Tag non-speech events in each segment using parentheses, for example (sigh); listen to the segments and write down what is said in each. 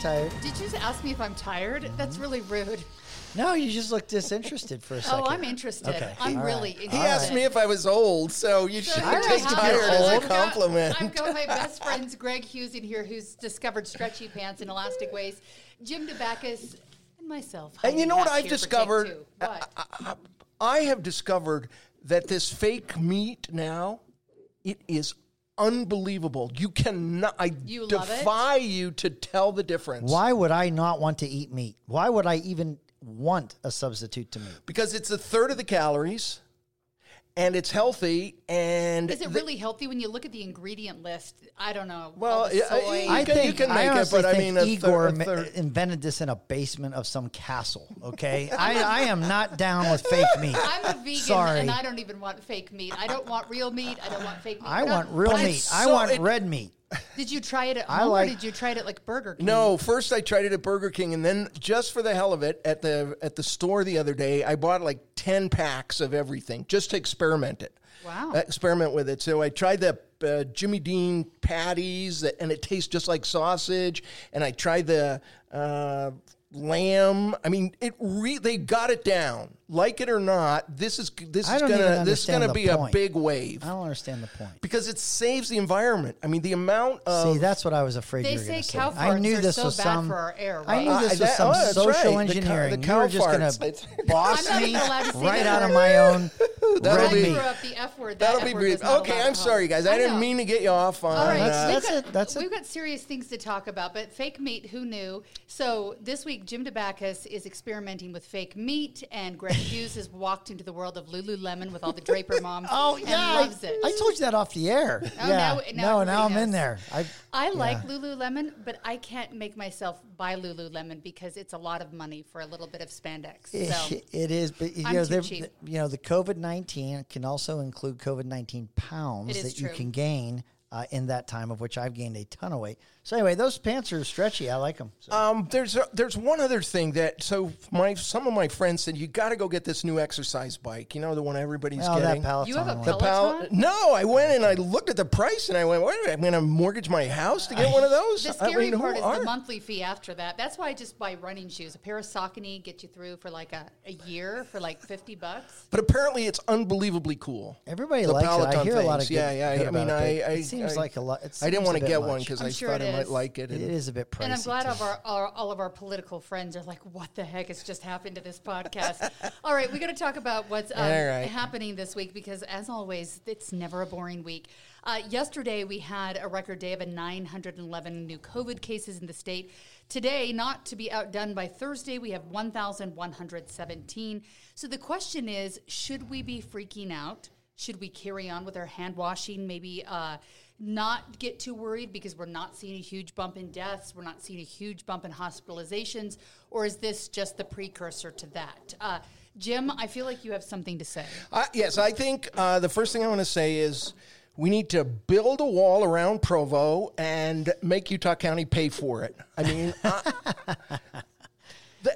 Tired? Did you just ask me if I'm tired? That's mm-hmm. really rude. No, you just look disinterested for a oh, second. Oh, I'm interested. Okay. I'm All really. right. He He asked me if I was old, so you should I take tired as a I've got- compliment. I've got my best friends, Greg Hughes, in here, who's discovered stretchy pants and elastic waist, Jim Dabakis, and myself. And you know what I've here for Take discovered? I have discovered that this fake meat now, it is unbelievable. You cannot. I You defy you to tell the difference. Why would I not want to eat meat? Why would I even want a substitute to meat? Because it's a third of the calories, and it's healthy, and Is it the- really healthy when you look at the ingredient list? I don't know. Well, yeah, soy. You I can- think you can I make it, honestly but I mean, a thir- Igor a ma- third- invented this in a basement of some castle. Okay, (laughs) I, I am not down with fake meat. (laughs) I'm a vegan, Sorry. and I don't even want fake meat. I don't want real meat. I don't want fake meat. I want real meat. it's I want it- red meat. Did you try it at I home, like- or did you try it at like Burger King? No, first I tried it at Burger King, and then just for the hell of it, at the at the store the other day, I bought like ten packs of everything just to experiment it. Wow. Experiment with it. So I tried the uh, Jimmy Dean patties, that, and it tastes just like sausage. And I tried the uh, lamb. I mean, it re- they got it down. Like it or not, this is this I is don't gonna this is understand gonna the be point. a big wave I don't understand the point. because it saves the environment. I mean, the amount of See, that's what I was afraid They you were say going to say. cow I knew are this so was bad some. for our air, I knew this was that- some oh, that's social right. The cow- engineering. the you were cow just going farts. to (laughs) boss I'm not me even allowed to say right that out of my own (laughs) That'll be- meat. threw up the F word. That That'll F be word brief. was not Okay, allowed I'm at sorry, home. guys. I, I didn't know. mean to get you off on. All right, That's- uh, we've that's got, it, that's it. We've got serious things to talk about, but fake meat, who knew? So this week, Jim Dabakis is experimenting with fake meat, and Greg Hughes has walked into the world of Lululemon with all the Draper (laughs) moms. Oh and yeah, loves it. I told you that off the air. Oh, yeah, now- now no, now I'm in there. I, I like yeah. Lululemon, but I can't make myself buy Lululemon because it's a lot of money for a little bit of spandex. So (laughs) it is, but you I'm know, cheap. you know, the COVID nineteen can also include COVID nineteen pounds It that you can gain uh, in that time, of which I've gained a ton of weight. So anyway, those pants are stretchy. I like them. So. Um, there's a, there's one other thing that so my some of my friends said you got to go get this new exercise bike. You know the one everybody's oh, that getting. Peloton. You have a one. the Peloton? no, I went and I looked at the price and I went, "What? I'm going to mortgage my house to get one of those." The I scary mean, part is are- the monthly fee after that. That's why I just buy running shoes. A pair of Saucony get you through for like a, a year for like 50 bucks. But apparently, it's unbelievably cool. Everybody The likes it. I Peloton hear a lot of good, yeah, yeah. good I mean, I, I it seems I- like a lot. I didn't want to get much. one because I'm sure thought it I might like it. it is a bit pricey. And I'm glad of our, our, all of our political friends are like, what the heck has just happened to this podcast? (laughs) all right, we got to talk about what's um, All right. happening this week because, as always, it's never a boring week. Uh, yesterday, we had a record day of a 911 new COVID cases in the state. Today, not to be outdone by Thursday, we have 1,117. So the question is should we be freaking out? Should we carry on with our hand washing? Maybe uh, not get too worried because we're not seeing a huge bump in deaths, we're not seeing a huge bump in hospitalizations, or is this just the precursor to that? Uh, Jim, I feel like you have something to say. Uh, yes, I think uh, the first thing I want to say is we need to build a wall around Provo and make Utah County pay for it. I mean, (laughs) I,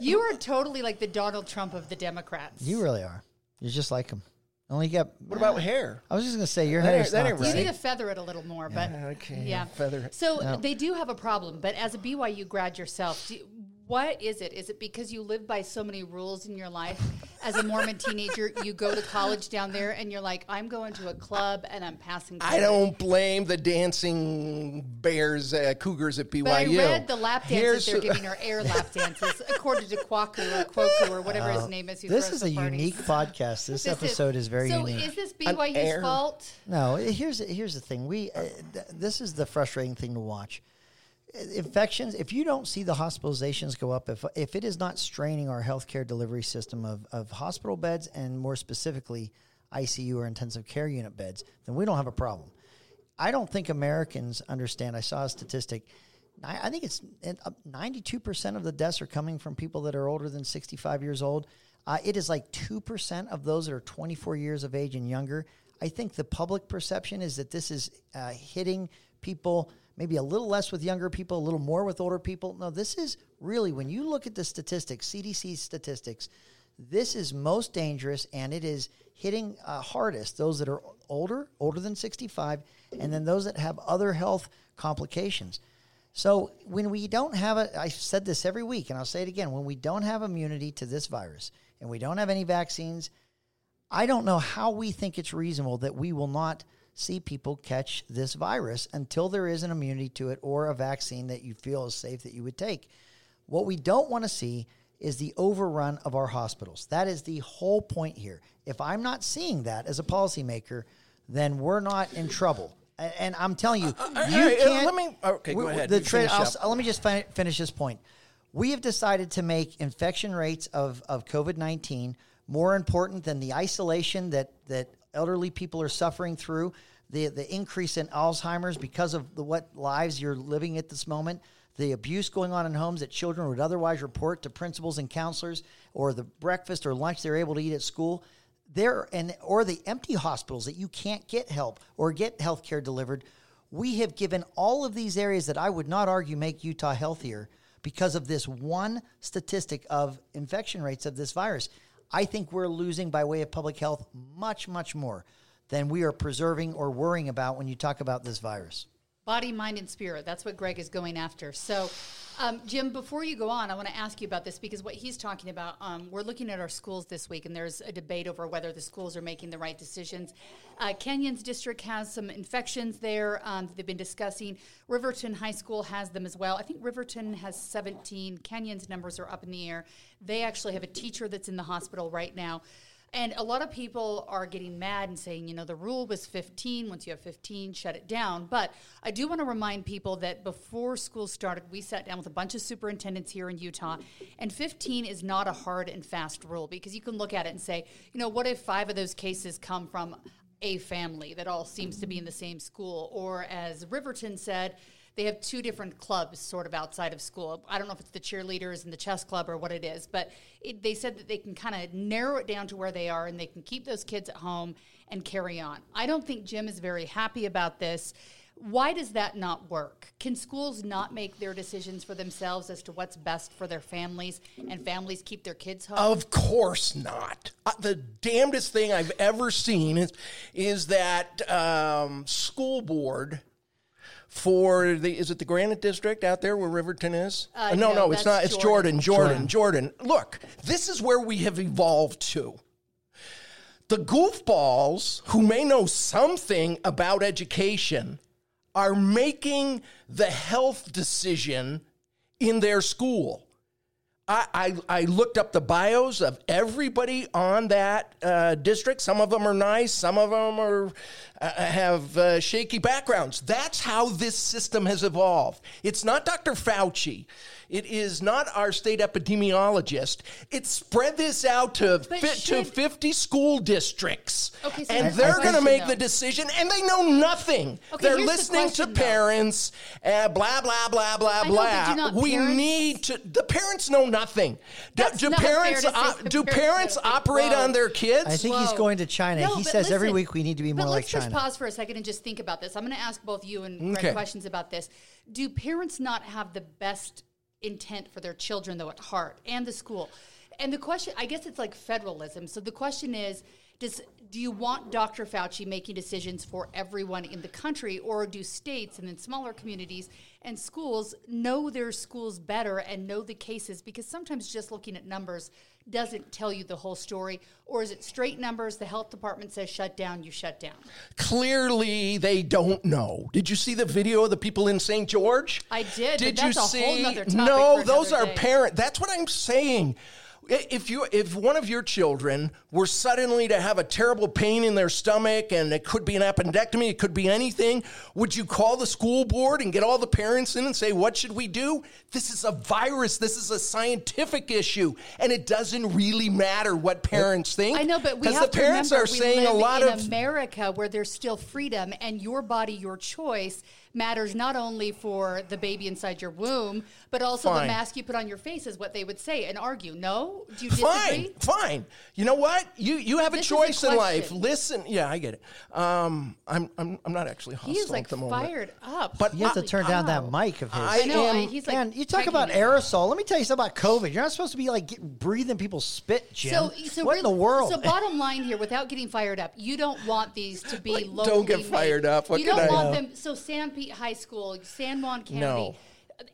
You are totally like the Donald Trump of the Democrats. You really are. You're just like them. Only got. what about hair? I was just gonna say your That hair's ain't- that not ain't You right. need to feather it a little more, but okay, yeah, feather it. So they do have a problem, but as a BYU grad yourself, do, what is it? Is it because you live by so many rules in your life? As a Mormon teenager, you go to college down there, and you're like, I'm going to a club, and I'm passing. I don't blame the dancing bears, uh, cougars at BYU. But I read the lap dances Here's- they're giving her air lap (laughs) dances, according to Kwaku or Kwoku or whatever his name is. Who This is a parties. unique podcast. This, This episode is, very so unique. is this An BYU's fault? No, here's here's the thing. We uh, th- this is the frustrating thing to watch. Infections. If you don't see the hospitalizations go up, if if it is not straining our healthcare delivery system of of hospital beds and more specifically ICU or intensive care unit beds, then we don't have a problem. I don't think Americans understand. I saw a statistic. I think it's ninety-two percent of the deaths are coming from people that are older than sixty-five years old. Uh, it is like two percent of those that are twenty-four years of age and younger. I think the public perception is that this is uh, hitting people maybe a little less with younger people, a little more with older people. No, this is really when you look at the statistics, CDC statistics, this is most dangerous and it is hitting uh, hardest those that are older, older than 65, and then those that have other health complications. So when we don't have a, I said this every week and I'll say it again, when we don't have immunity to this virus and we don't have any vaccines, I don't know how we think it's reasonable that we will not see people catch this virus until there is an immunity to it or a vaccine that you feel is safe that you would take. What we don't want to see is the overrun of our hospitals. That is the whole point here. If I'm not seeing that as a policymaker, then we're not in trouble. And, I'm telling you, uh, uh, uh, you all right, uh, can't. let me- oh, okay, go ahead. The You trade. let me just fin- finish this point. We have decided to make infection rates of, of COVID 19 more important than the isolation that, that elderly people are suffering through, the, the increase in Alzheimer's because of the, what lives you're living at this moment, the abuse going on in homes that children would otherwise report to principals and counselors, or the breakfast or lunch they're able to eat at school. There and or the empty hospitals that you can't get help or get health care delivered. We have given all of these areas that I would not argue make Utah healthier because of this one statistic of infection rates of this virus. I think we're losing by way of public health much, much more than we are preserving or worrying about when you talk about this virus. Body, mind, and spirit. That's what Greg is going after. So, um, Jim, before you go on, I want to ask you about this because what he's talking about, um, we're looking at our schools this week, and there's a debate over whether the schools are making the right decisions. Uh, Canyons district has some infections there um, that they've been discussing. Riverton High School has them as well. I think Riverton has 17. Canyons numbers are up in the air. They actually have a teacher that's in the hospital right now. And a lot of people are getting mad and saying, you know, the rule was 15. Once you have 15, shut it down. But I do want to remind people that before school started, we sat down with a bunch of superintendents here in Utah, and 15 is not a hard and fast rule because you can look at it and say, you know, what if five of those cases come from a family that all seems to be in the same school? Or as Riverton said, they have two different clubs sort of outside of school. I don't know if it's the cheerleaders and the chess club or what it is, but it, they said that they can kind of narrow it down to where they are and they can keep those kids at home and carry on. I don't think Jim is very happy about this. Why does that not work? Can schools not make their decisions for themselves as to what's best for their families and families keep their kids home? Of course not. Uh, the damnedest thing I've ever seen is is that um, school board for the is it the Granite District out there where Riverton is? Uh, no, no, no, it's not. It's Jordan, Jordan. Jordan, Jordan. Look, this is where we have evolved to. The goofballs who may know something about education are making the health decision in their school. I, I, looked up the bios of everybody on that uh, district. Some of them are nice. Some of them are uh, have uh, shaky backgrounds. That's how this system has evolved. It's not Dr. Fauci. It is not our state epidemiologist. It spread this out to But fi- to 50 school districts, Okay, so and here's they're going to question, make though. the decision, and they know nothing. Okay, they're here's the listening question, to though. parents. Uh, blah blah blah blah I know, but do blah. not we parents- need to. The parents know nothing. Do, That's do not fair parents to say uh, the do parents parents know. operate Whoa. on their kids? I think he's Whoa. going to China. No, he but says every listen, week we need to be more but like let's China. just pause for a second and just think about this. I'm going to ask both you and Greg Okay. questions about this. Do parents not have the best intent for their children, though, at heart, and the school? And the question, I guess, it's like federalism. So the question is. Does, do you want Dr. Fauci making decisions for everyone in the country, or do states and then smaller communities and schools know their schools better and know the cases? Because sometimes just looking at numbers doesn't tell you the whole story. Or is it straight numbers? The health department says shut down, you shut down. Clearly, they don't know. Did you see the video of the people in St. George? I did, but Did that's you a see? no, those are day. parent. That's what I'm saying. If you if one of your children were suddenly to have a terrible pain in their stomach and it could be an appendectomy, it could be anything, would you call the school board and get all the parents in and say, "What should we do?" This is a virus. This is a scientific issue, and it doesn't really matter what parents think. I know, but we because have the parents to remember are saying a lot in of America where there's still freedom, and your body, your choice matters not only for the baby inside your womb, but also Fine. the mask you put on your face is what they would say and argue. No, do you disagree? Fine, fine. You know what? You you have a This a choice in life. Listen, yeah, I get it. Um, I'm I'm I'm not actually hostile He is like at the moment. fired up. But You have to turn down that mic of his. I I know. I, am- he's like, Man, you talk about aerosol. Let me tell you something about COVID. You're not supposed to be like get, breathing people's spit, Jim. So, so what in the world? So, bottom line here, without getting fired up, you don't want these to be Like, locally don't get made. fired up. What you can don't I- want No. them. So, San Pete High School, San Juan County. No.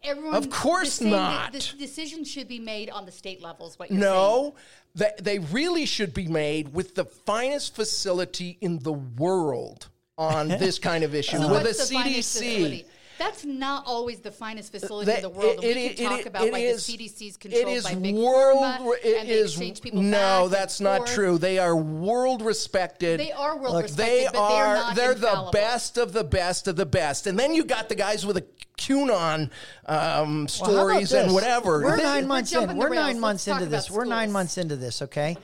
Everyone, Of course the same- not. The, the decision should be made on the state levels. Is what you're saying. No, they, they really should be made with the finest facility in the world on (laughs) this kind of issue So with what's a the finest CDC. Facility? That's not always the finest facility That- in the world. it- and we it- can talk it- about it why is- the CDC's It controlled is by big world. pharma, it and they is- exchange people no, back and that's not forth. true. They are world respected. They are world Look, respected, They but they're not they're the best of the best of the best. And then you got the guys with the QAnon um, Well, stories and whatever. We're This- nine months in. We're rails. nine Let's months into this. We're nine months into this. Okay,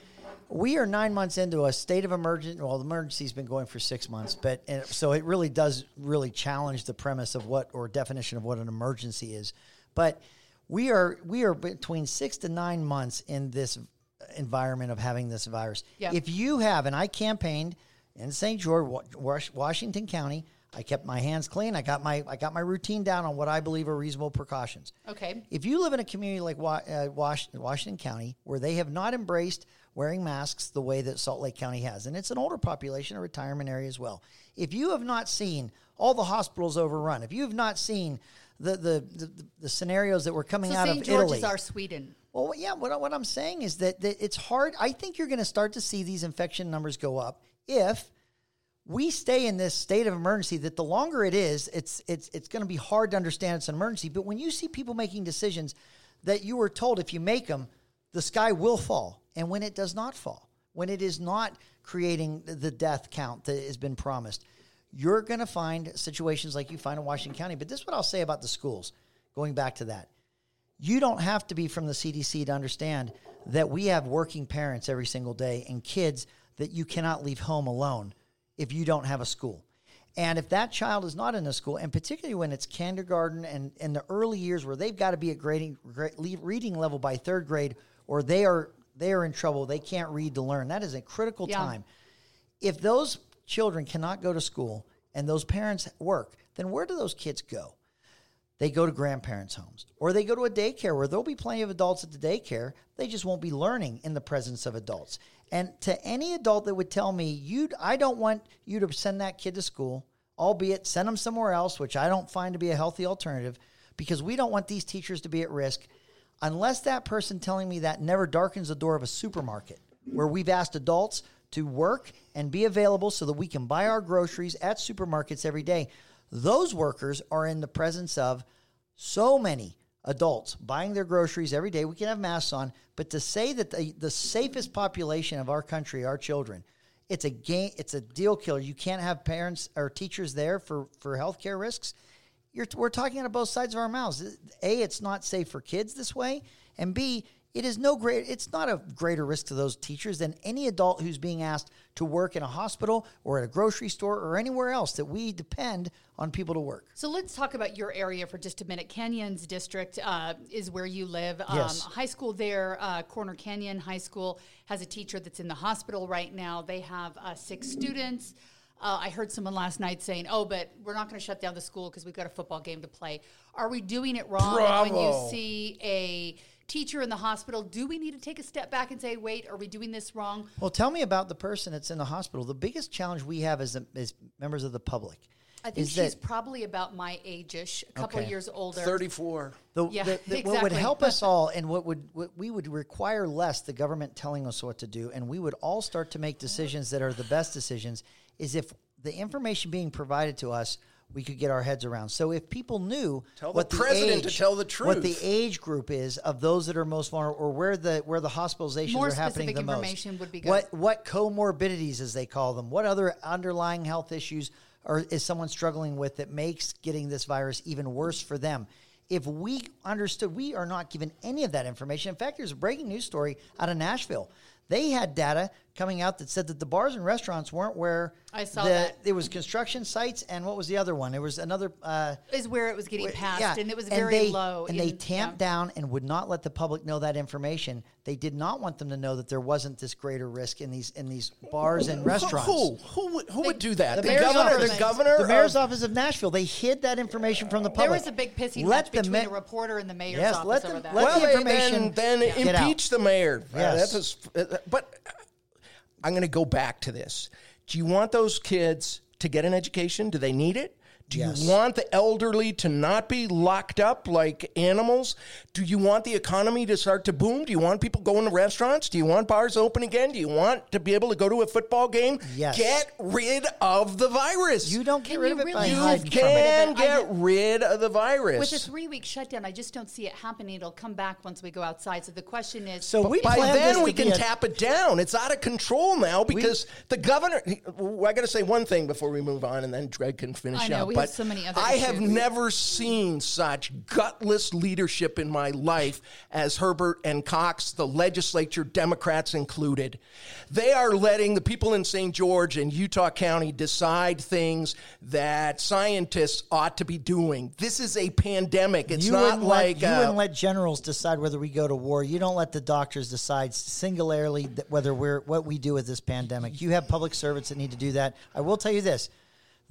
we are nine months into a state of emergency. Well, the emergency's been going for six months, but and so it really does really challenge the premise of what or definition of what an emergency is. But we are we are between six to nine months in this environment of having this virus. Yeah. If you have, and I campaigned in St. George, Washington County. I kept my hands clean. I got my I got my routine down on what I believe are reasonable precautions. Okay. If you live in a community like Wa- uh, Washington County, where they have not embraced wearing masks the way that Salt Lake County has, and it's an older population, a retirement area as well. If you have not seen all the hospitals overrun, if you have not seen the the, the, the scenarios that were coming So out St. of George Italy, is our Sweden. well, yeah. What, what I'm saying is that, that it's hard. I think you're going to start to see these infection numbers go up if we stay in this state of emergency. That the longer it is, it's it's it's going to be hard to understand it's an emergency. But when you see people making decisions that you were told if you make them, the sky will fall, and when it does not fall, when it is not creating the- death count that has been promised, you're going to find situations like you find in Washington County. But this is what I'll say about the schools. Going back to that you don't have to be from the CDC to understand that we have working parents every single day and kids that you cannot leave home alone if you don't have a school. And if that child is not in a school, and particularly when it's kindergarten and in the early years where they've got to be at grading, gra- reading level by third grade, or they are they are in trouble, they can't read to learn. That is a critical Yeah. time. If those children cannot go to school and those parents work, then where do those kids go? they go to grandparents' homes or they go to a daycare where there'll be plenty of adults at the daycare. They just won't be learning in the presence of adults. And to any adult that would tell me, you, I don't want you to send that kid to school, albeit send them somewhere else, which I don't find to be a healthy alternative, because we don't want these teachers to be at risk, unless that person telling me that never darkens the door of a supermarket where we've asked adults to work and be available so that we can buy our groceries at supermarkets every day. Those workers are in the presence of so many adults buying their groceries every day. We can have masks on, but to say that the, the safest population of our country, our children, it's a game, it's a deal killer. You can't have parents or teachers there for for healthcare risks. You're, we're talking out of both sides of our mouths. A, it's not safe for kids this way, and B, it is no great. It's not a greater risk to those teachers than any adult who's being asked to work in a hospital or at a grocery store or anywhere else that we depend on people to work. So let's talk about your area for just a minute. Canyons District uh, is where you live. Um, Yes. High school there, uh, Corner Canyon High School, has a teacher that's in the hospital right now. They have uh, six students. Uh, I heard someone last night saying, "Oh, but we're not going to shut down the school because we've got a football game to play." Are we doing it wrong when you see a teacher in the hospital? Do we need to take a step back and say, "Wait, are we doing this wrong?" Well, tell me about the person that's in the hospital. The biggest challenge we have as, as members of the public I think is she's that probably about my age-ish, a couple Okay. years older. 34. The, Yeah, the- the- what would help us (laughs) all, and what would what we would require less the government telling us what to do, and we would all start to make decisions that are the best decisions, is if the information being provided to us we could get our heads around. So if people knew Tell the what the president to age, tell the what the age group is of those that are most vulnerable, or where the where the hospitalizations More are happening specific the most. would be good. What what comorbidities, as they call them, what other underlying health issues or is someone struggling with that makes getting this virus even worse for them? If we understood, we are not given any of that information. In fact, there's a breaking news story out of Nashville. They had data coming out that said that the bars and restaurants weren't where I saw the, that. It was construction sites, and what was the other one? It was another. Uh, Is where it was getting passed, yeah, and it was very they, low. And in- they tamped yeah. down and would not let the public know that information. They did not want them to know that there wasn't this greater risk in these in these bars and restaurants. Who who would, who would do that? The The, mayor's governor. office. The governor. The mayor's of- office of Nashville. They hid that information from the public. There was a big pissing Let match the between ma- a reporter and the mayor's Yes, office let over them- that. let well, the they- information then, then get out. impeach the mayor. Uh, Yes. that's a, but I'm going to go back to this. Do you want those kids to get an education? Do they need it? Do Yes. you want the elderly to not be locked up like animals? Do you want the economy to start to boom? Do you want people going to restaurants? Do you want bars open again? Do you want to be able to go to a football game? Yes. Get rid of the virus. You don't get Can rid of it by really- You hiding from it. can I get rid of the virus. With a three week shutdown, I just don't see it happening. It'll come back once we go outside. So the question is So we By then, we can a- tap it down. It's out of control now because the governor. I got to say one thing before we move on, and then Greg can finish I know, up. We but have so many other I have never seen such gutless leadership in my life as Herbert and Cox, the legislature, Democrats included. They are letting the people in St. George and Utah County decide things that scientists ought to be doing. This is a pandemic. It's you not wouldn't like let, you uh, wouldn't let generals decide whether we go to war. You don't let the doctors decide singularly that whether we're what we do with this pandemic. You have public servants that need to do that. I will tell you this: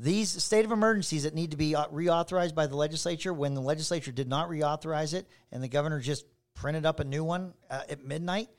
these state of emergencies that need to be uh, reauthorized by the legislature, when the legislature did not reauthorize it, and the governor just printed up a new one uh, at midnight,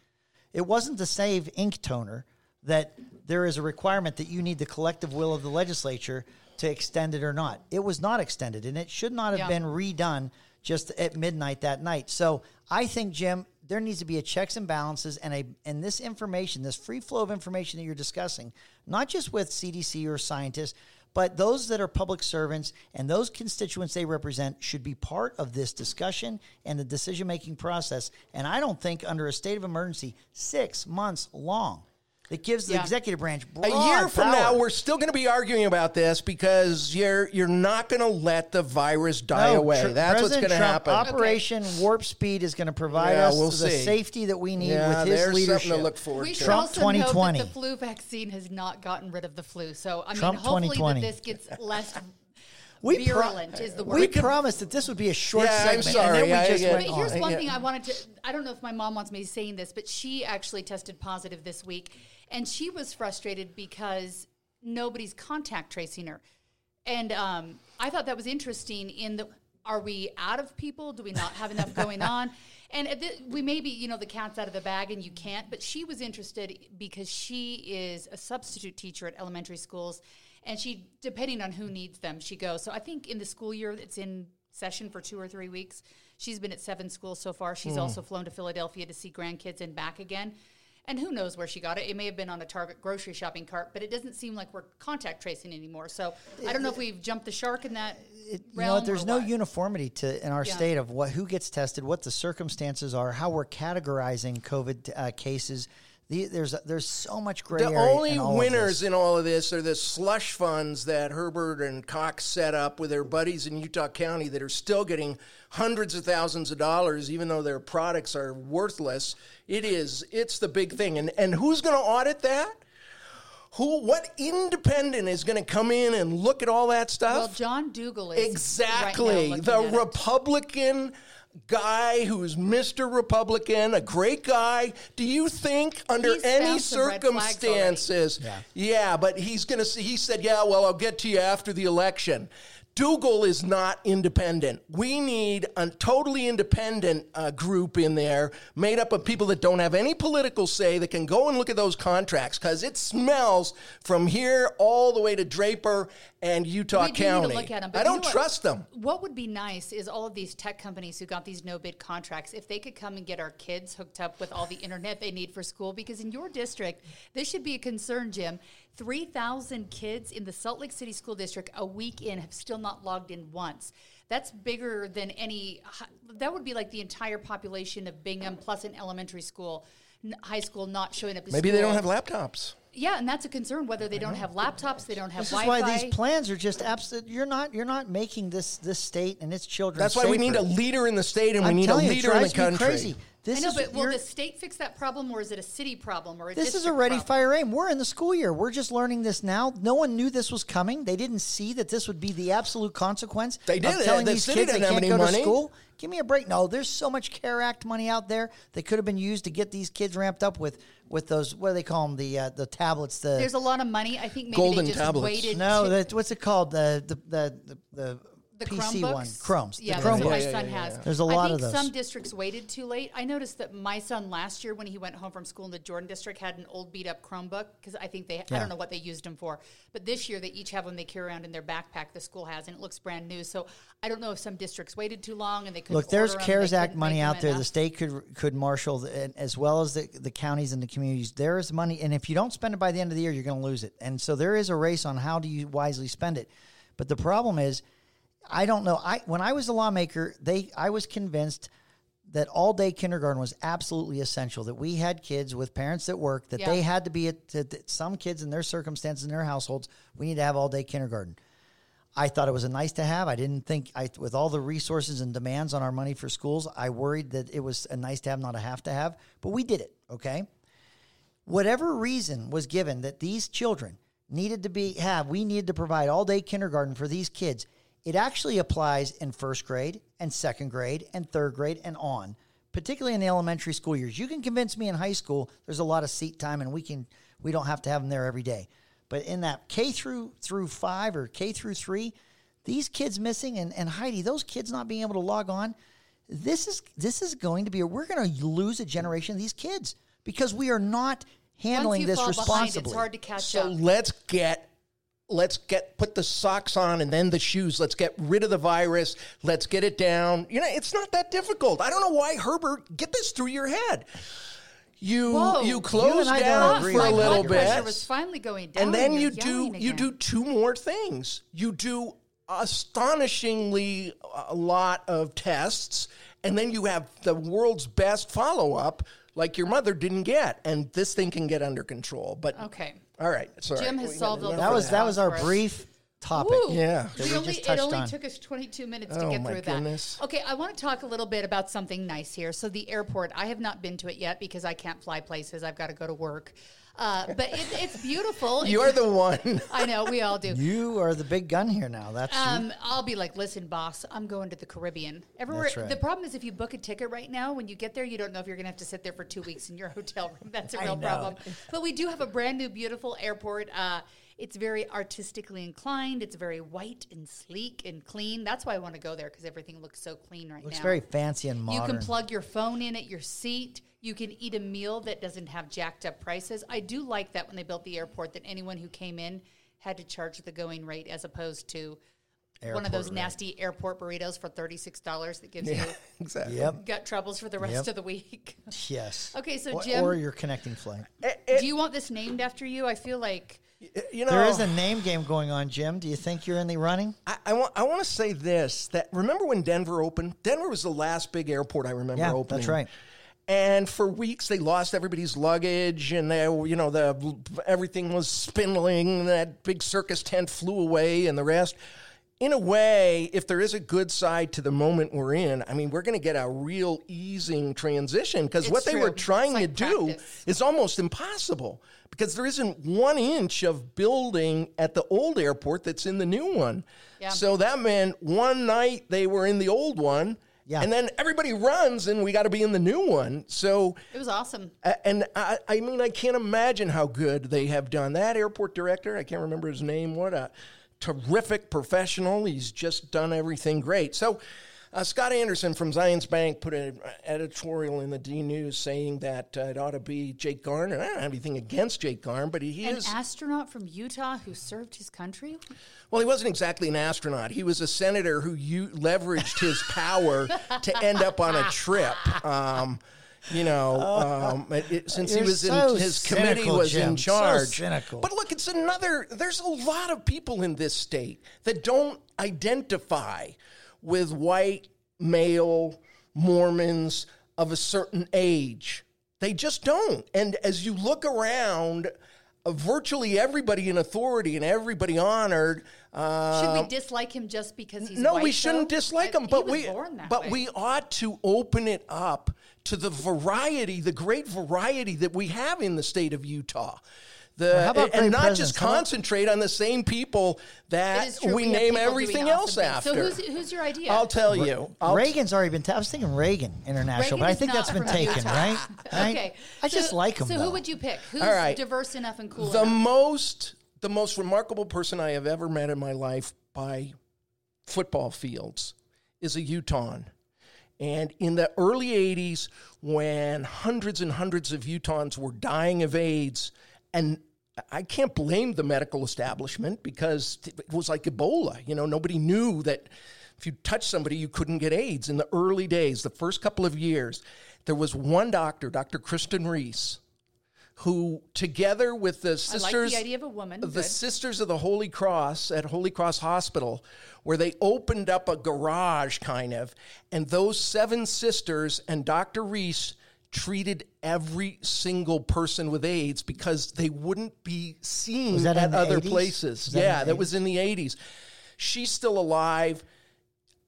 it wasn't to save ink toner that there is a requirement that you need the collective will of the legislature to extend it or not. It was not extended, and it should not have Yeah. been redone just at midnight that night. So I think, Jim, there needs to be a checks and balances and a and this information, this free flow of information that you're discussing, not just with CDC or scientists, but those that are public servants and those constituents they represent should be part of this discussion and the decision making process. And I don't think under a state of emergency, six months long, it gives the Yeah. executive branch a broad year from power. now, we're still going to be arguing about this because you're you're not going to let the virus die No, away. Tr- That's what's going to happen. Operation Warp Speed is going to provide Yeah, us we'll the see. safety that we need yeah, with his there's leadership. something to look forward we to. Trump also 2020. note that the flu vaccine has not gotten rid of the flu. So I Trump mean, hopefully that this gets less We pro- is the word. We promised that this would be a short Yeah, I'm sorry. and then we I- just yeah. went But on. here's one Yeah. thing I wanted to. I don't know if my mom wants me saying this, but she actually tested positive this week, and she was frustrated because nobody's contact tracing her. And um, I thought that was interesting. In the, are we out of people? Do we not have enough going (laughs) on? And we maybe you know the cat's out of the bag, and you can't. But she was interested because she is a substitute teacher at elementary schools, and she depending on who needs them, she goes. So I think in the school year, it's in session for two or three weeks. She's been at seven schools so far. She's also flown to Philadelphia to see grandkids and back again. And who knows where she got it? It may have been on a Target grocery shopping cart, but it doesn't seem like we're contact tracing anymore. So I don't know if we've jumped the shark in that It- you know? There's no what. uniformity to in our Yeah. state of what who gets tested, what the circumstances are, how we're categorizing COVID uh, cases. The, there's there's so much gray The area. only in all of winners this. in all of this are the slush funds that Herbert and Cox set up with their buddies in Utah County that are still getting hundreds of thousands of dollars, even though their products are worthless. It is, it's the big thing. And, and who's going to audit that? Who, what independent is going to come in and look at all that stuff? Well, John Dougall is Exactly. Right now the looking at it. Republican guy who's Mr. Republican, a great guy. Do you think under He's any found some red flags circumstances, yeah. but he's going to see, he said, yeah, well, I'll get to you after the election. Dougall is not independent. We need a totally independent uh, group in there made up of people that don't have any political say that can go and look at those contracts because it smells from here all the way to Draper and Utah We County. look at 'em, but I you know don't what? trust them. What would be nice is all of these tech companies who got these no bid contracts, if they could come and get our kids hooked up with all the internet they need for school, because in your district, this should be a concern, Jim. 3,000 kids in the Salt Lake City School District a week in have still not logged in once. That's bigger than any, that would be like the entire population of Bingham plus an elementary school, n- high school not showing up to Maybe they don't have laptops. Yeah, and that's a concern whether they don't have laptops, they don't have This is Wi-Fi. why these plans are just absolute. You're not. You're not making this this state and its children. That's why we need a leader in the state and we I'm need a telling you, it leader in the drives me country. Crazy. This I know, is but will the state fix that problem, or is it a city problem, or a This is a ready, problem? fire, aim. We're in the school year. We're just learning this now. No one knew this was coming. They didn't see that this would be the absolute consequence. They Of did. telling The these city kids they can't any go to school. Give me a break. No, there's so much CARE Act money out there that could have been used to get these kids ramped up with with those. What do they call them? The uh, the tablets. The There's a lot of money. I think maybe Golden they just tablets. waited. no. to, The, what's it called? The the the the, the, the PC Chromebooks? one. Chromes. Yeah, the that's Chromebooks. what my Yeah, son has. There's a lot I think of some districts waited too late. I noticed that my son last year, when he went home from school in the Jordan district, had an old beat up Chromebook because I think they, I don't know what they used them for. But this year, they each have one they carry around in their backpack. The school has, and it looks brand new. So I don't know if some districts waited too long and they couldn't Look, there's CARES they Act money out there. The state could could marshal, the, and as well as the, the counties and the communities. There is money, and if you don't spend it by the end of the year, you're going to lose it. And so there is a race on how do you wisely spend it. But the problem is, I don't know. I when I was a lawmaker, they I was convinced that all day kindergarten was absolutely essential. That we had kids with parents that work. That Yeah. they had to be at that that some kids in their circumstances in their households. We need to have all day kindergarten. I thought it was a nice to have. I didn't think I with all the resources and demands on our money for schools, I worried that it was a nice to have, not a have to have. But we did it, okay? Whatever reason was given that these children needed to be have, we needed to provide all day kindergarten for these kids. It actually applies in first grade and second grade and third grade and on, particularly in the elementary school years. You can convince me in high school there's a lot of seat time and we can we don't have to have them there every day. But in that K through through five or K through three, these kids missing and, and Heidi, those kids not being able to log on, this is this is going to be a, we're going to lose a generation of these kids because we are not handling this responsibly. behind, it's hard to catch So up. So let's get let's get put the socks on and then the shoes. Let's get rid of the virus. Let's get it down. You know, it's not that difficult. I don't know why Herbert get this through your head. You Whoa. you close and down for on a little bit. was finally going down, and then you're you do you do two more things. You do astonishingly uh, a lot of tests, and then you have the world's best follow up, like your mother didn't get, and this thing can get under control. But Okay. all right, sorry. Jim has We solved all of that was that was our brief topic. Ooh. Yeah. That We we only, just it touched only on. took us 22 minutes Oh, to get my through goodness. that. Okay, I want to talk a little bit about something nice here. So the airport, I have not been to it yet because I can't fly places. I've got to go to work. Uh, but it, it's beautiful. You are the one. I know we all do. You are the big gun here now. That's Um, I'll be like, listen, boss, I'm going to the Caribbean. Everywhere. That's right. The problem is if you book a ticket right now, when you get there, you don't know if you're going to have to sit there for two weeks in your (laughs) hotel room. That's a real problem. But we do have a brand new, beautiful airport. Uh, it's very artistically inclined. It's very white and sleek and clean. That's why I want to go there because everything looks so clean right looks now. very fancy and modern. You can plug your phone in at your seat. You can eat a meal that doesn't have jacked up prices. I do like that when they built the airport that anyone who came in had to charge the going rate as opposed to one of those rate. nasty airport burritos for $36 that gives you (laughs) exactly. Yep. gut troubles for the rest Yep. of the week. (laughs) Yes. Okay, so or, Jim- or your connecting flight. Eh, eh. do you want this named after you? I feel like eh, You know, There is a name game going on, Jim. Do you think you're in the running? I, I want I want to say this that remember when Denver opened? Denver was the last big airport I remember Yeah, opening. that's right. And for weeks they lost everybody's luggage, and they, you know, the everything was spindling. That big circus tent flew away, and the rest. In a way, if there is a good side to the moment we're in, I mean, we're going to get a real easing transition because what they true. were trying like to do practice. is almost impossible because there isn't one inch of building at the old airport that's in the new one. Yeah. So that meant one night they were in the old one, Yeah. and then everybody runs, and we got to be in the new one. So, it was awesome. and I, I mean, I can't imagine how good they have done. That airport director, I can't remember his name. What a terrific professional! He's just done everything great. So. Uh, Scott Anderson from Zions Bank put an editorial in the D News saying that uh, it ought to be Jake Garn, and I don't have anything against Jake Garn, but he An is an astronaut from Utah who served his country? well, he wasn't exactly an astronaut. He was a senator who u- leveraged his power (laughs) to end up on a trip. Um, You know, um, it- it- (laughs) since he You're was so in his committee cynical, was in Jim. So charge. cynical. But look, it's another. There's a lot of people in this state that don't identify with white male Mormons of a certain age. They just don't. And as you look around, uh, virtually everybody in authority and everybody honored. Uh, Should we dislike him just because he's no, white, we shouldn't though? dislike him, but we but way. we ought to open it up to the variety, the great variety that we have in the state of Utah. The, how about and great not presidents? just How about- concentrate on the same people that that is we name everything awesome else things. after. So who's, who's your idea? I'll tell you. I'll Reagan's already been. ta- I was thinking Reagan International, Reagan but I think that's been taken, Utah. right? (laughs) Right? Okay. I just So- like him. So though. who would you pick? Who's All right. diverse enough and cool the enough? most the most remarkable person I have ever met in my life by football fields is a Utahn. And in the early 80s, when hundreds and hundreds of Utahns were dying of AIDS, and I can't blame the medical establishment because it was like Ebola. You know, nobody knew that if you touched somebody, you couldn't get AIDS. In the early days, the first couple of years, there was one doctor, Dr. Kristen Ries, who, together with the I like sisters, the idea of a woman. the Good. Sisters of the Holy Cross at Holy Cross Hospital, where they opened up a garage kind of, and those seven sisters and Dr. Ries treated every single person with AIDS because they wouldn't be seen at other 80s? places. That yeah, that was in the 80s. She's still alive.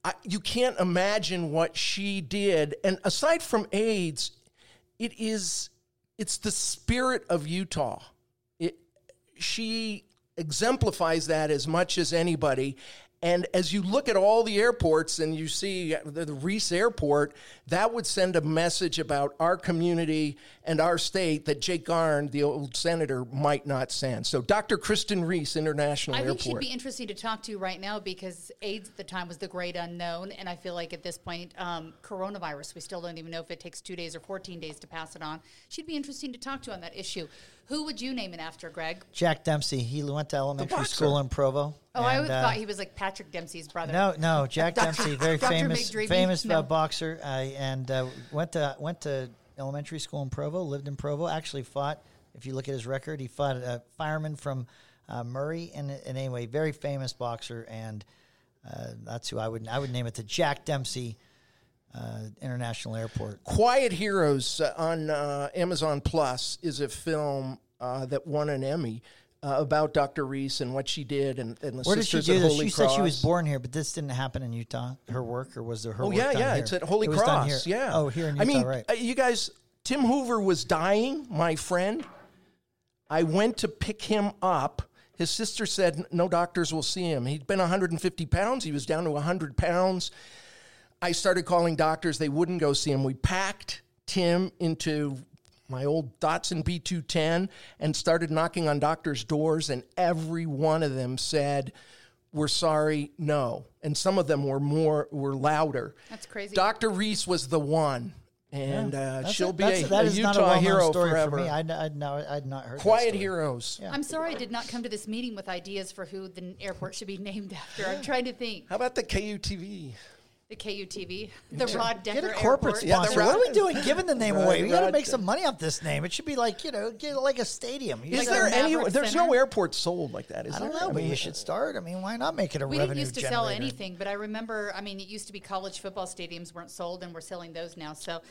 I, you can't imagine what she did. And aside from AIDS, it is it's the spirit of Utah. It, she exemplifies that as much as anybody. And as you look at all the airports and you see the, the Ries Airport, that would send a message about our community and our state that Jake Garn, the old senator, might not send. So, Dr. Kristen Ries International I Airport. think she'd be interesting to talk to right now because AIDS at the time was the great unknown, and I feel like at this point, um, coronavirus, we still don't even know if it takes two days or 14 days to pass it on. She'd be interesting to talk to on that issue. Who would you name it after, Greg? Jack Dempsey. He went to elementary school in Provo. Oh, I and, always uh, thought he was like Patrick Dempsey's brother. No, no, (laughs) Jack Dempsey, very Dr. famous, famous No. uh, boxer, uh, and uh, went to went to elementary school in Provo. Lived in Provo. Actually fought. If you look at his record, he fought a fireman from uh, Murray, and, and anyway, very famous boxer, and uh, that's who I would I would name it the Jack Dempsey uh, International Airport. Quiet Heroes uh, on uh, Amazon Plus is a film uh, that won an Emmy uh, about Dr. Ries and what she did and, and the Where did she Sisters do this? Holy She Cross. said she was born here, but this didn't happen in Utah. Her work, or was there her? Oh work yeah, yeah, here? it's at Holy It Cross. Yeah. Oh, here in Utah, I mean, right? uh, you guys, Tim Hoover was dying. My friend, I went to pick him up. His sister said no doctors will see him. He'd been 150 pounds. He was down to 100 pounds. I started calling doctors. They wouldn't go see him. We packed Tim into my old Datsun B210 and started knocking on doctors' doors, and every one of them said, "We're sorry, no." And some of them were more were louder. That's crazy. Dr. Ries was the one, and uh, she'll a- be that's- a, that a Utah not a hero story forever. For me. I'd, I'd, no, I'd not heard. that Quiet story. heroes. I'm sorry I did not come to this meeting with ideas for who the airport should be named (laughs) after. I'm trying to think. How about the KUTV? The KUTV, (laughs) the Rod Get a corporate Airport. Yeah, the sponsor. what are we doing giving the name (laughs) away? We got to make some money off this name. It should be like, you know, get like a stadium. You Is just- Like there any? Maverick There's Center? no airport sold like that, is I don't there? know, but mean, you should start. I mean, why not make it a We revenue didn't used to sell generator? anything, but I remember, I mean, it used to be college football stadiums weren't sold, and we're selling those now. So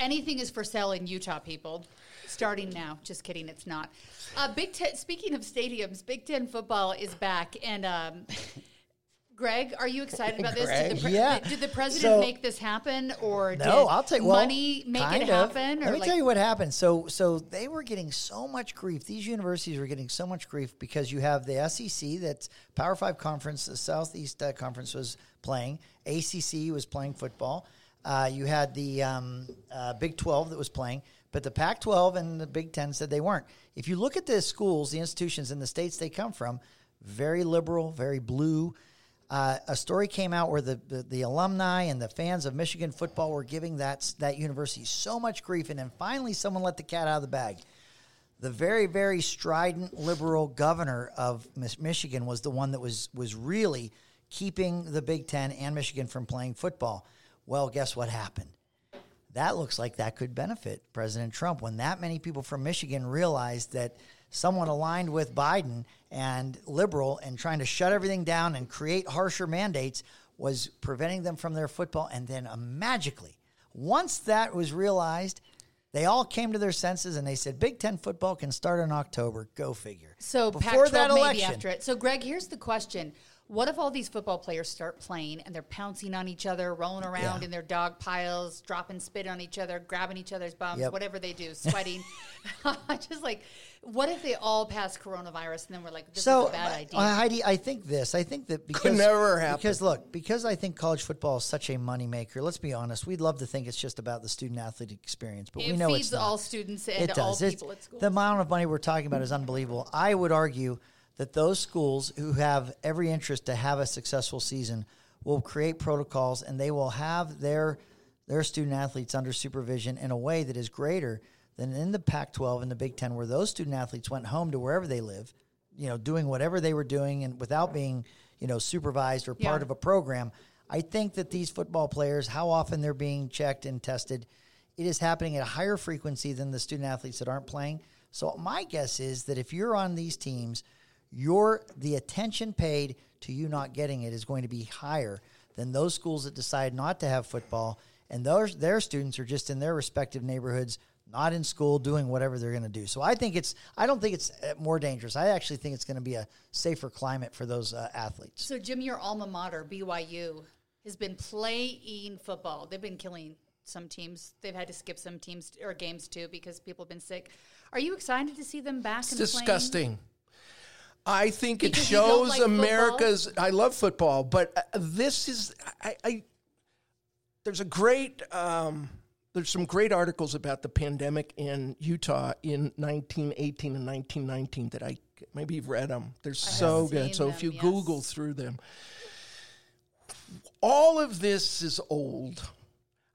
anything is for sale in Utah, people. Starting now. Just kidding, it's not. Uh, Big Ten. Speaking of stadiums, Big Ten football is back, and um, (laughs) Greg, are you excited about this? Did the, Greg? Yeah. did the president So- make this happen, or No, did I'll take. Well, money make it of. happen? Let me like, tell you what happened. So, so they were getting so much grief. These universities were getting so much grief because you have the SEC, that's Power Five conference, the Southeast uh, Conference was playing. ACC was playing football. Uh, you had the um, uh, Big Twelve that was playing, but the Pac-12 and the Big Ten said they weren't. If you look at the schools, the institutions, and the states they come from, very liberal, very blue. Uh, a story came out where the, the, the alumni and the fans of Michigan football were giving that that university so much grief, and then finally someone let the cat out of the bag. The very very strident liberal governor of Michigan was the one that was was really keeping the Big Ten and Michigan from playing football. Well, guess what happened? that looks like that could benefit President Trump when that many people from Michigan realized that someone aligned with Biden and liberal and trying to shut everything down and create harsher mandates was preventing them from their football. And then uh, magically, once that was realized, they all came to their senses and they said, Big Ten football can start in October. Go figure. So before Pac-12 that maybe election, after it. So Greg, here's the question: What if all these football players start playing and they're pouncing on each other, rolling around Yeah. in their dog piles, dropping spit on each other, grabbing each other's bums, Yep. whatever they do, sweating? (laughs) (laughs) Just like, what if they all pass coronavirus and then we're like, this so is a bad idea? uh, Heidi, I think this. I think that because never happen. Because look, because I think college football is such a moneymaker. Let's be honest. We'd love to think it's just about the student athlete experience, but it we know feeds it's not. all students and it all does. It's- people at school. The amount of money we're talking about is unbelievable. I would argue that those schools who have every interest to have a successful season will create protocols and they will have their their student athletes under supervision in a way that is greater than in the Pac-12 and the Big 10 where those student athletes went home to wherever they live, you know, doing whatever they were doing and without being, you know, supervised or part Yeah. of a program. I think that these football players, how often they're being checked and tested, it is happening at a higher frequency than the student athletes that aren't playing. So my guess is that if you're on these teams, your the attention paid to you not getting it is going to be higher than those schools that decide not to have football and those their students are just in their respective neighborhoods not in school doing whatever they're going to do. So I think it's I don't think it's uh, more dangerous. I actually think it's going to be a safer climate for those uh, athletes. So, Jim, your alma mater, BYU, has been playing football. They've been killing some teams. They've had to skip some teams or games too because people have been sick. Are you excited to see them back? It's and playing? I think it Because shows like football? America's. I love football, but uh, this is. I, I there's a great. Um, there's some great articles about the pandemic in Utah in 1918 and 1919 that I maybe you've read them. They're so good. So them, if you yes. Google through them, all of this is old.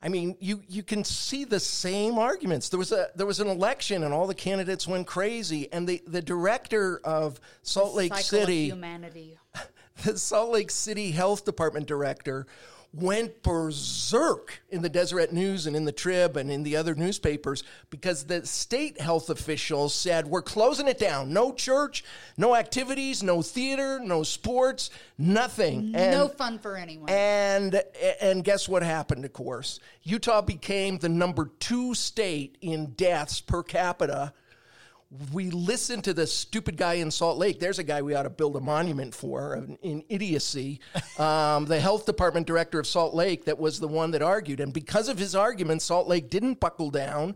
I mean, you you can see the same arguments. There was a there was an election, and all the candidates went crazy. And the the director of Salt Lake Cycle City, humanity. (laughs) the Salt Lake City Health Department director went berserk in the Deseret News and in the Trib and in the other newspapers because the state health officials said, We're closing it down. No church, no activities, no theater, no sports, nothing. And- no fun for anyone. and and guess what happened? Of course, Utah became the number two state in deaths per capita. We listened to the stupid guy in Salt Lake. There's a guy we ought to build a monument for in, in idiocy. (laughs) Um, the health department director of Salt Lake, that was the one that argued, and because of his argument, Salt Lake didn't buckle down.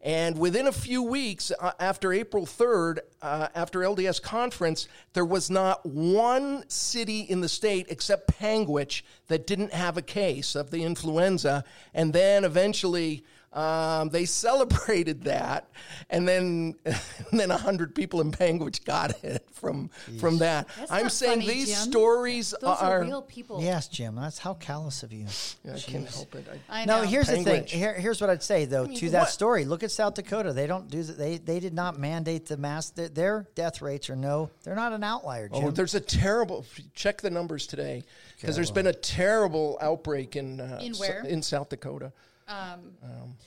And within a few weeks uh, after April 3rd, uh, after LDS conference, there was not one city in the state except Panguitch that didn't have a case of the influenza. And then eventually um, they celebrated that. And then, (laughs) and then 100 people in Panguitch got it from, from that. That's I'm not saying funny, these Jim. stories Those are, are. real people. Yes, Jim, that's how callous of you. I can't help it. I, I know. No, here's the thing. Here, here's what I'd say though to that what- story. Look at South Dakota. They don't do that. They they did not mandate the mask. Their, their death rates are no. They're not an outlier. Jim. Oh, there's a terrible. Check the numbers today because there's been a terrible outbreak in uh, In where? in South Dakota.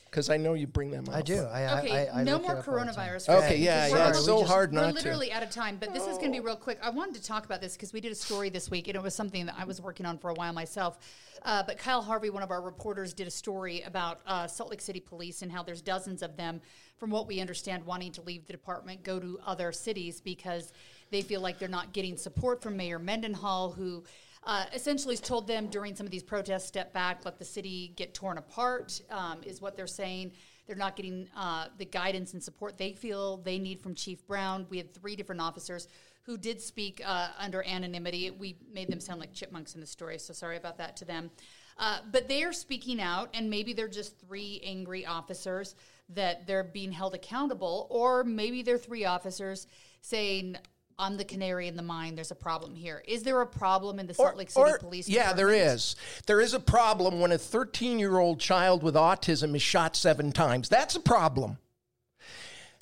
Because I know you bring them up. I do. I, Okay, I, I no more up all the time. coronavirus. Okay, yeah, yeah. a It's so we just- hard We're not literally out of time, but this is going to be real quick. I wanted to talk about this because we did a story this week, and it was something that I was working on for a while myself. Uh, but Kyle Harvey, one of our reporters, did a story about uh, Salt Lake City Police and how there's dozens of them, from what we understand, wanting to leave the department, go to other cities because they feel like they're not getting support from Mayor Mendenhall, who uh, essentially told them during some of these protests, step back, let the city get torn apart, um, is what they're saying. They're not getting uh, the guidance and support they feel they need from Chief Brown. We had three different officers who did speak uh, under anonymity. We made them sound like chipmunks in the story, so sorry about that to them. Uh, but they are speaking out, and maybe they're just three angry officers that they're being held accountable, or maybe they're three officers saying, I'm the canary in the mine. There's a problem here. Is there a problem in the Salt Lake City Police? Yeah, there is. There is a problem when a 13 year old child with autism is shot seven times. That's a problem.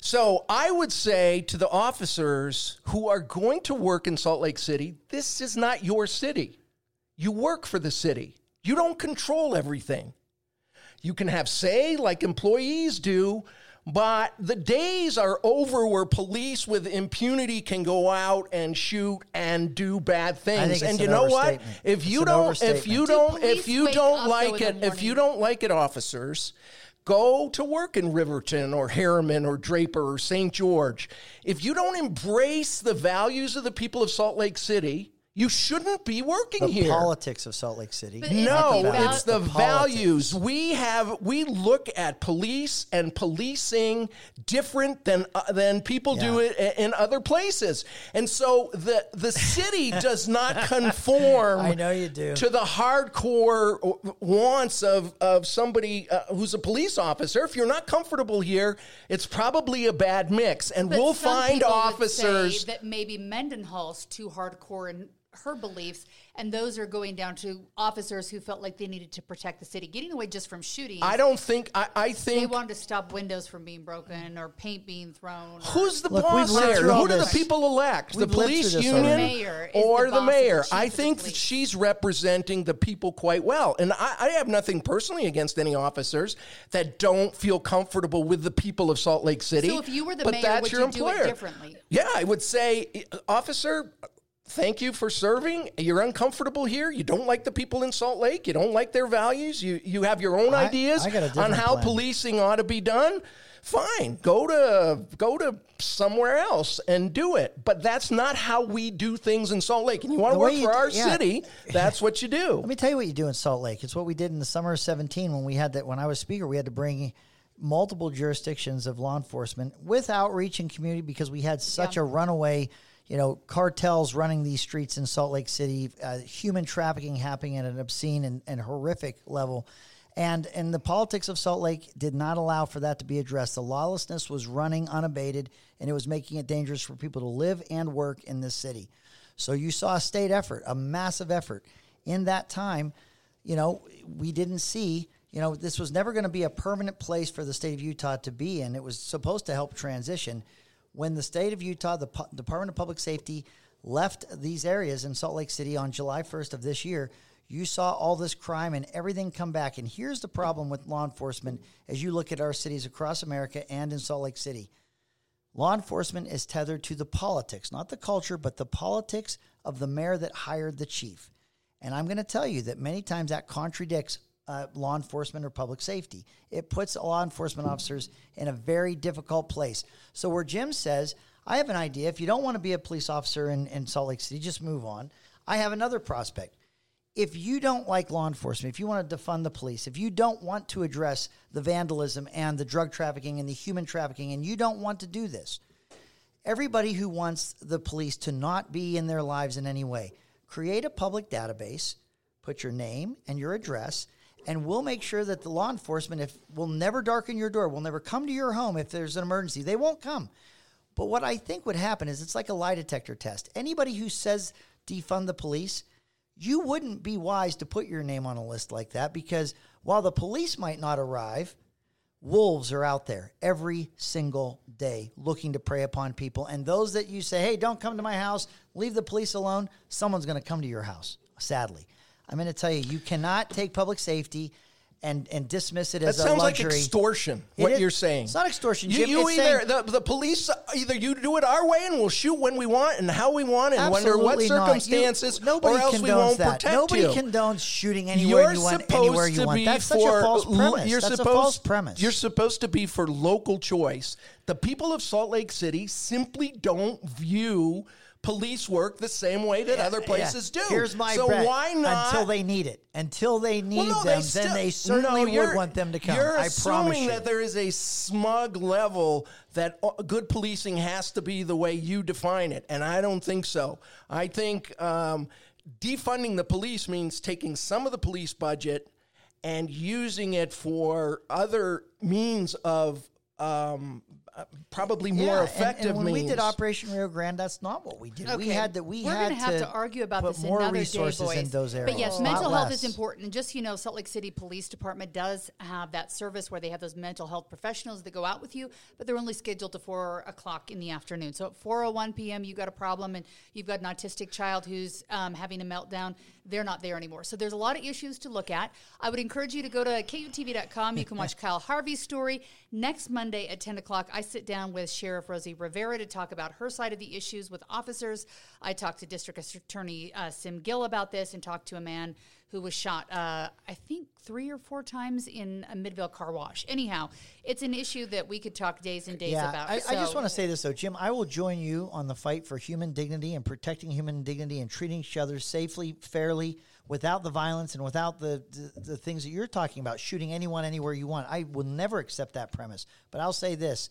So I would say to the officers who are going to work in Salt Lake City, this is not your city. You work for the city. You don't control everything. You can have say like employees do. But the days are over where police with impunity can go out and shoot and do bad things. think it's and you know what? If you an don't, if you overstatement. Do don't, if you don't like it, if you don't like it, officers, go to work in Riverton or Herriman or Draper or St. George. If you don't embrace the values of the people of Salt Lake City, you shouldn't be working The here. politics of Salt Lake City. But not No, the values. it's the, politics. values. We have we look at police and policing different than uh, than people do it in other places. And so the the city (laughs) does not conform I know you do. to the hardcore wants of of somebody uh, who's a police officer. If you're not comfortable here, it's probably a bad mix and But we'll some find people would officers say that maybe Mendenhall's too hardcore in her beliefs, and those are going down to officers who felt like they needed to protect the city, getting away just from shooting. I don't think I, I think they wanted to stop windows from being broken or paint being thrown. Who's the Look, boss we've there? Who do the people elect? The We've lived police union. The mayor or the the, boss of the mayor? I think she's representing the people quite well. And I, I have nothing personally against any officers that don't feel comfortable with the people of Salt Lake City. So if you were the but mayor, that's would your you do it employer. differently? Yeah, I would say, uh, officer, thank you for serving. You're uncomfortable here. You don't like the people in Salt Lake. You don't like their values. You you have your own I- ideas I on how plan. policing ought to be done. Fine, go to go to somewhere else and do it. But that's not how we do things in Salt Lake. And you want to work you for d- our yeah. city, that's what you do. (laughs) Let me tell you what you do in Salt Lake. It's what we did in the summer of 17 when we had that. When I was speaker, we had to bring multiple jurisdictions of law enforcement with outreach and community because we had such Yeah. a runaway, you know, cartels running these streets in Salt Lake City, uh, human trafficking happening at an obscene and, and horrific level. And and the politics of Salt Lake did not allow for that to be addressed. The lawlessness was running unabated, and it was making it dangerous for people to live and work in this city. So you saw a state effort, a massive effort. In that time, you know, we didn't see, you know, this was never going to be a permanent place for the state of Utah to be in. It was supposed to help transition. When the state of Utah, the Pu- Department of Public Safety, left these areas in Salt Lake City on July 1st of this year, you saw all this crime and everything come back. And here's the problem with law enforcement as you look at our cities across America and in Salt Lake City. Law enforcement is tethered to the politics, not the culture, but the politics of the mayor that hired the chief. And I'm going to tell you that many times that contradicts uh, law enforcement or public safety. It puts law enforcement officers in a very difficult place. So, where Jim says, I have an idea. If you don't want to be a police officer in, in Salt Lake City, just move on. I have another prospect if you don't like law enforcement, if you want to defund the police, if you don't want to address the vandalism and the drug trafficking and the human trafficking, and you don't want to do this, everybody who wants the police to not be in their lives in any way, create a public database, put your name and your address, and we'll make sure that the law enforcement if will never darken your door, will never come to your home if there's an emergency. They won't come. But what I think would happen is it's like a lie detector test. Anybody who says defund the police, you wouldn't be wise to put your name on a list like that because while the police might not arrive, wolves are out there every single day looking to prey upon people. And those that you say, hey, don't come to my house, leave the police alone, someone's going to come to your house, sadly. I'm going to tell you, you cannot take public safety and, and dismiss it That as a sounds like extortion. What is- you're saying? It's not extortion, You, Jim. you either saying- the, the police either you do it our way and we'll shoot when we want and how we want and under what not. You- circumstances, nobody or else we condones won't that. protect Nobody you. condones shooting anywhere You're you want, anywhere you to want. be That's such for a false premise. You're That's supposed, a false premise. You're supposed to be for local choice. The people of Salt Lake City simply don't view police work the same way that other places Yeah. do. Here's my so bet. why not until they need it? Until they need Well, no, them, still- then they certainly no, would want them to come. You're I assuming promise you. that there is a smug level that uh, good policing has to be the way you define it, and I don't think so. I think um, defunding the police means taking some of the police budget and using it for other means of um, uh, probably more Yeah, and- effective and, when we did Operation Rio Grande, that's not what we did. We had that. We We're had gonna have to, argue about put this more another resources day, in those areas. But yes, Not mental health less. is important. And just you know, Salt Lake City Police Department does have that service where they have those mental health professionals that go out with you, but they're only scheduled to four o'clock in the afternoon. So at four o one p.m. you got a problem and you've got an autistic child who's um, having a meltdown. They're not there anymore. So there's a lot of issues to look at. I would encourage you to go to KUTV.com. You can watch (laughs) Kyle Harvey's story next Monday at ten o'clock. I sit down with Sheriff Rosie Rivera to talk about her side of the issues with officers. I talked to District Attorney uh, Sim Gill about this and talked to a man who was shot, uh, I think, three or four times in a Midvale car wash. Anyhow, it's an issue that we could talk days and days Yeah, about. I, I just want to say this though, Jim. I will join you on the fight for human dignity and protecting human dignity and treating each other safely, fairly, without the violence and without the, the the things that you're talking about, shooting anyone anywhere you want. I will never accept that premise. But I'll say this: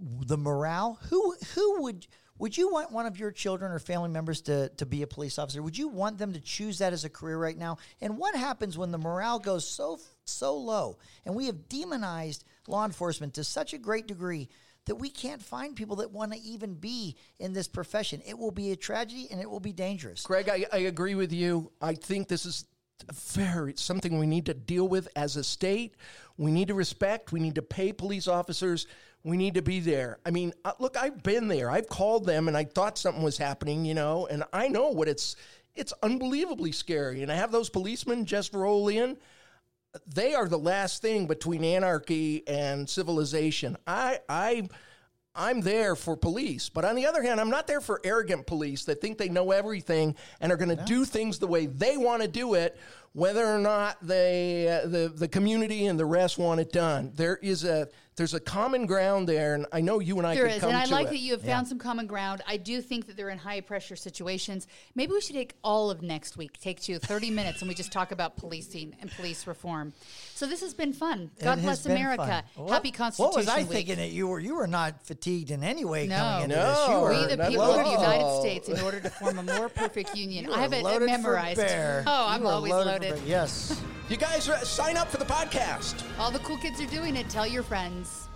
the morale. Who who would would you want one of your children or family members to to be a police officer? Would you want them to choose that as a career right now? And what happens when the morale goes so so low and we have demonized law enforcement to such a great degree that we can't find people that want to even be in this profession? It will be a tragedy and it will be dangerous. Greg, I, I agree with you. I think this is very something we need to deal with as a state. We need to respect. We need to pay police officers. We need to be there. I mean, uh, look, I've been there. I've called them, and I thought something was happening, you know, and I know what it's. It's unbelievably scary, and I have those policemen just roll in. They are the last thing between anarchy and civilization. I, I, I'm there for police, but on the other hand, I'm not there for arrogant police that think they know everything and are going to do things the way they want to do it, whether or not they, uh, the the community and the rest want it done. There is a there's a common ground there, and I know you and I There could is, come and I to like it. that you have found some common ground. I do think that they're in high pressure situations. Maybe we should take all of next week, take to 30 (laughs) minutes, and we just talk about policing and police reform. So this has been fun. God It bless America. fun. Happy What- Constitution What was I Week. thinking that you were? You were not fatigued in any way No. coming into No. this. You were We, the people at of the. United States, in order to form a more perfect (laughs) union. I have were it memorized. Oh, I'm always for loaded. Bear. Yes. You guys sign up for the podcast. All the cool kids are doing it. Tell your friends.